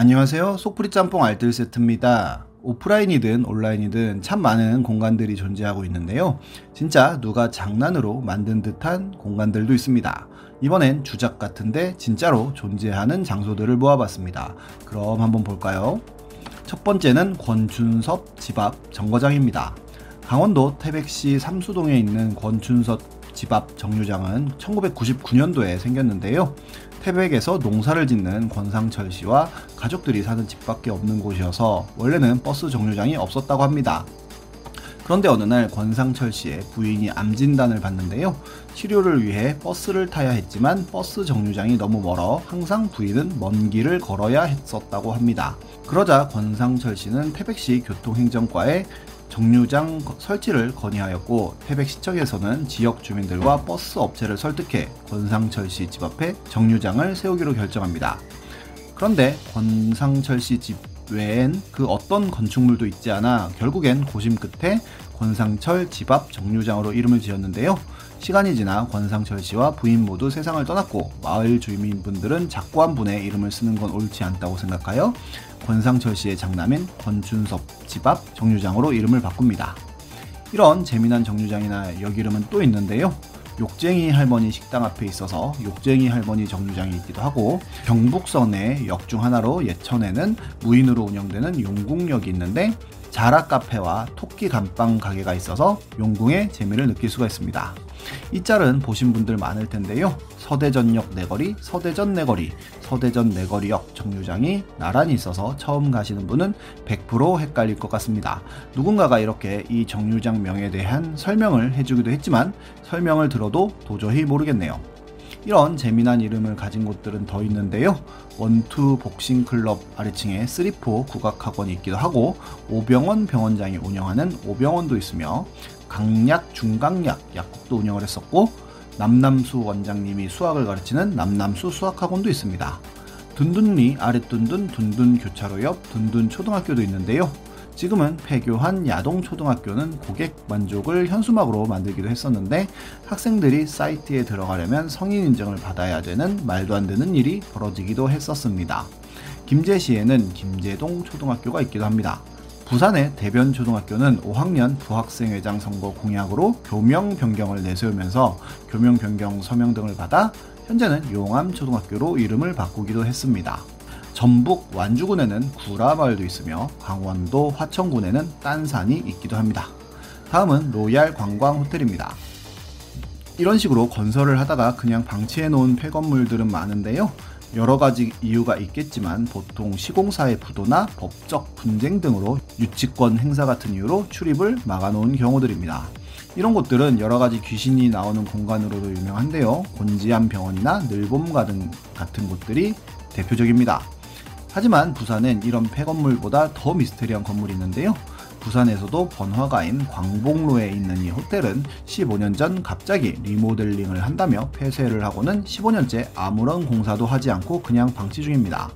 안녕하세요. 속풀이 짬뽕 알뜰 세트입니다. 오프라인이든 온라인이든 참 많은 공간들이 존재하고 있는데요. 진짜 누가 장난으로 만든 듯한 공간들도 있습니다. 이번엔 주작 같은데 진짜로 존재하는 장소들을 모아봤습니다. 그럼 한번 볼까요? 첫 번째는 권춘섭 집 앞 정거장입니다. 강원도 태백시 삼수동에 있는 권춘섭 집 앞 정류장은 1999년도에 생겼는데요. 태백에서 농사를 짓는 권상철 씨와 가족들이 사는 집밖에 없는 곳이어서 원래는 버스 정류장이 없었다고 합니다. 그런데 어느 날 권상철 씨의 부인이 암 진단을 받는데요. 치료를 위해 버스를 타야 했지만 버스 정류장이 너무 멀어 항상 부인은 먼 길을 걸어야 했었다고 합니다. 그러자 권상철 씨는 태백시 교통행정과에 정류장 설치를 건의하였고 태백시청에서는 지역 주민들과 버스 업체를 설득해 권상철 씨 집 앞에 정류장을 세우기로 결정합니다. 그런데 권상철 씨 집 외엔 그 어떤 건축물도 있지 않아 결국엔 고심 끝에 권상철 집 앞 정류장으로 이름을 지었는데요. 시간이 지나 권상철 씨와 부인 모두 세상을 떠났고 마을 주민분들은 작고한 분의 이름을 쓰는 건 옳지 않다고 생각하여 권상철 씨의 장남인 권준섭 집 앞 정류장으로 이름을 바꿉니다. 이런 재미난 정류장이나 역 이름은 또 있는데요. 욕쟁이 할머니 식당 앞에 있어서 욕쟁이 할머니 정류장이 있기도 하고 경북선의 역 중 하나로 예천에는 무인으로 운영되는 용궁역이 있는데 자라 카페와 토끼 감빵 가게가 있어서 용궁의 재미를 느낄 수가 있습니다. 이 짤은 보신 분들 많을 텐데요. 서대전역 내거리, 서대전 내거리, 서대전 내거리역 정류장이 나란히 있어서 처음 가시는 분은 100% 헷갈릴 것 같습니다. 누군가가 이렇게 이 정류장 명에 대한 설명을 해주기도 했지만 설명을 들어도 도저히 모르겠네요. 이런 재미난 이름을 가진 곳들은 더 있는데요. 원투 복싱 클럽 아래층에 쓰리포 국악학원이 있기도 하고 오병원 병원장이 운영하는 오병원도 있으며 강약 중강약 약국도 운영을 했었고 남남수 원장님이 수학을 가르치는 남남수 수학학원도 있습니다. 둔둔리 아랫둔둔 둔둔 교차로 옆 둔둔 초등학교도 있는데요. 지금은 폐교한 야동초등학교는 고객 만족을 현수막으로 만들기도 했었는데 학생들이 사이트에 들어가려면 성인 인증을 받아야 되는 말도 안 되는 일이 벌어지기도 했었습니다. 김제시에는 김제동 초등학교가 있기도 합니다. 부산의 대변초등학교는 5학년 부학생회장 선거 공약으로 교명 변경을 내세우면서 교명 변경 서명 등을 받아 현재는 용암초등학교로 이름을 바꾸기도 했습니다. 전북 완주군에는 구라마을도 있으며 강원도 화천군에는 딴산이 있기도 합니다. 다음은 로얄 관광 호텔입니다. 이런 식으로 건설을 하다가 그냥 방치해 놓은 폐건물들은 많은데요. 여러 가지 이유가 있겠지만 보통 시공사의 부도나 법적 분쟁 등으로 유치권 행사 같은 이유로 출입을 막아놓은 경우들입니다. 이런 곳들은 여러 가지 귀신이 나오는 공간으로도 유명한데요. 곤지암 병원이나 늘봄가든 같은 곳들이 대표적입니다. 하지만 부산엔 이런 폐건물보다 더 미스테리한 건물이 있는데요. 부산에서도 번화가인 광복로에 있는 이 호텔은 15년 전 갑자기 리모델링을 한다며 폐쇄를 하고는 15년째 아무런 공사도 하지 않고 그냥 방치 중입니다.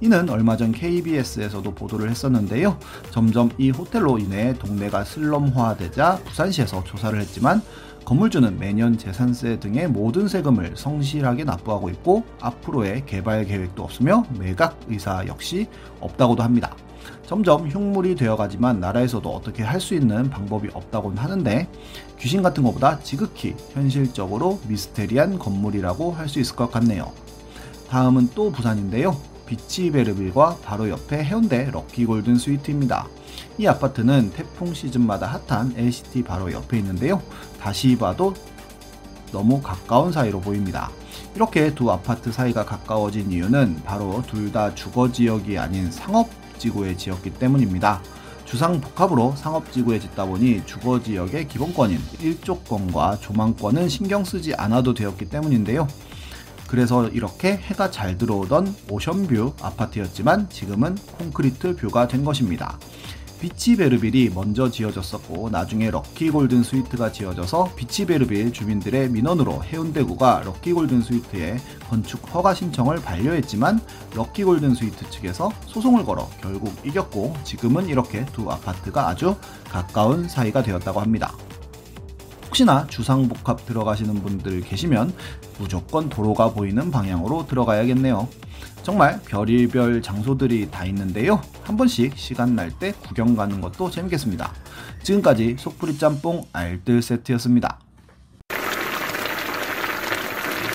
이는 얼마 전 KBS에서도 보도를 했었는데요. 점점 이 호텔로 인해 동네가 슬럼화되자 부산시에서 조사를 했지만 건물주는 매년 재산세 등의 모든 세금을 성실하게 납부하고 있고 앞으로의 개발 계획도 없으며 매각 의사 역시 없다고도 합니다. 점점 흉물이 되어가지만 나라에서도 어떻게 할 수 있는 방법이 없다고는 하는데 귀신 같은 것보다 지극히 현실적으로 미스테리한 건물이라고 할 수 있을 것 같네요. 다음은 또 부산인데요. 비치베르빌과 바로 옆에 해운대 럭키골든 스위트입니다. 이 아파트는 태풍 시즌마다 핫한 LCT 바로 옆에 있는데요. 다시 봐도 너무 가까운 사이로 보입니다. 이렇게 두 아파트 사이가 가까워진 이유는 바로 둘 다 주거 지역이 아닌 상업 지구에 지었기 때문입니다. 주상 복합으로 상업 지구에 짓다 보니 주거 지역의 기본권인 일조권과 조망권은 신경 쓰지 않아도 되었기 때문인데요. 그래서 이렇게 해가 잘 들어오던 오션뷰 아파트였지만 지금은 콘크리트 뷰가 된 것입니다. 비치베르빌이 먼저 지어졌었고 나중에 럭키골든 스위트가 지어져서 비치베르빌 주민들의 민원으로 해운대구가 럭키골든 스위트에 건축 허가 신청을 반려했지만 럭키골든 스위트 측에서 소송을 걸어 결국 이겼고 지금은 이렇게 두 아파트가 아주 가까운 사이가 되었다고 합니다. 혹시나 주상복합 들어가시는 분들 계시면 무조건 도로가 보이는 방향으로 들어가야겠네요. 정말 별의별 장소들이 다 있는데요. 한 번씩 시간 날 때 구경 가는 것도 재밌겠습니다. 지금까지 속풀이 짬뽕 알뜰 세트였습니다.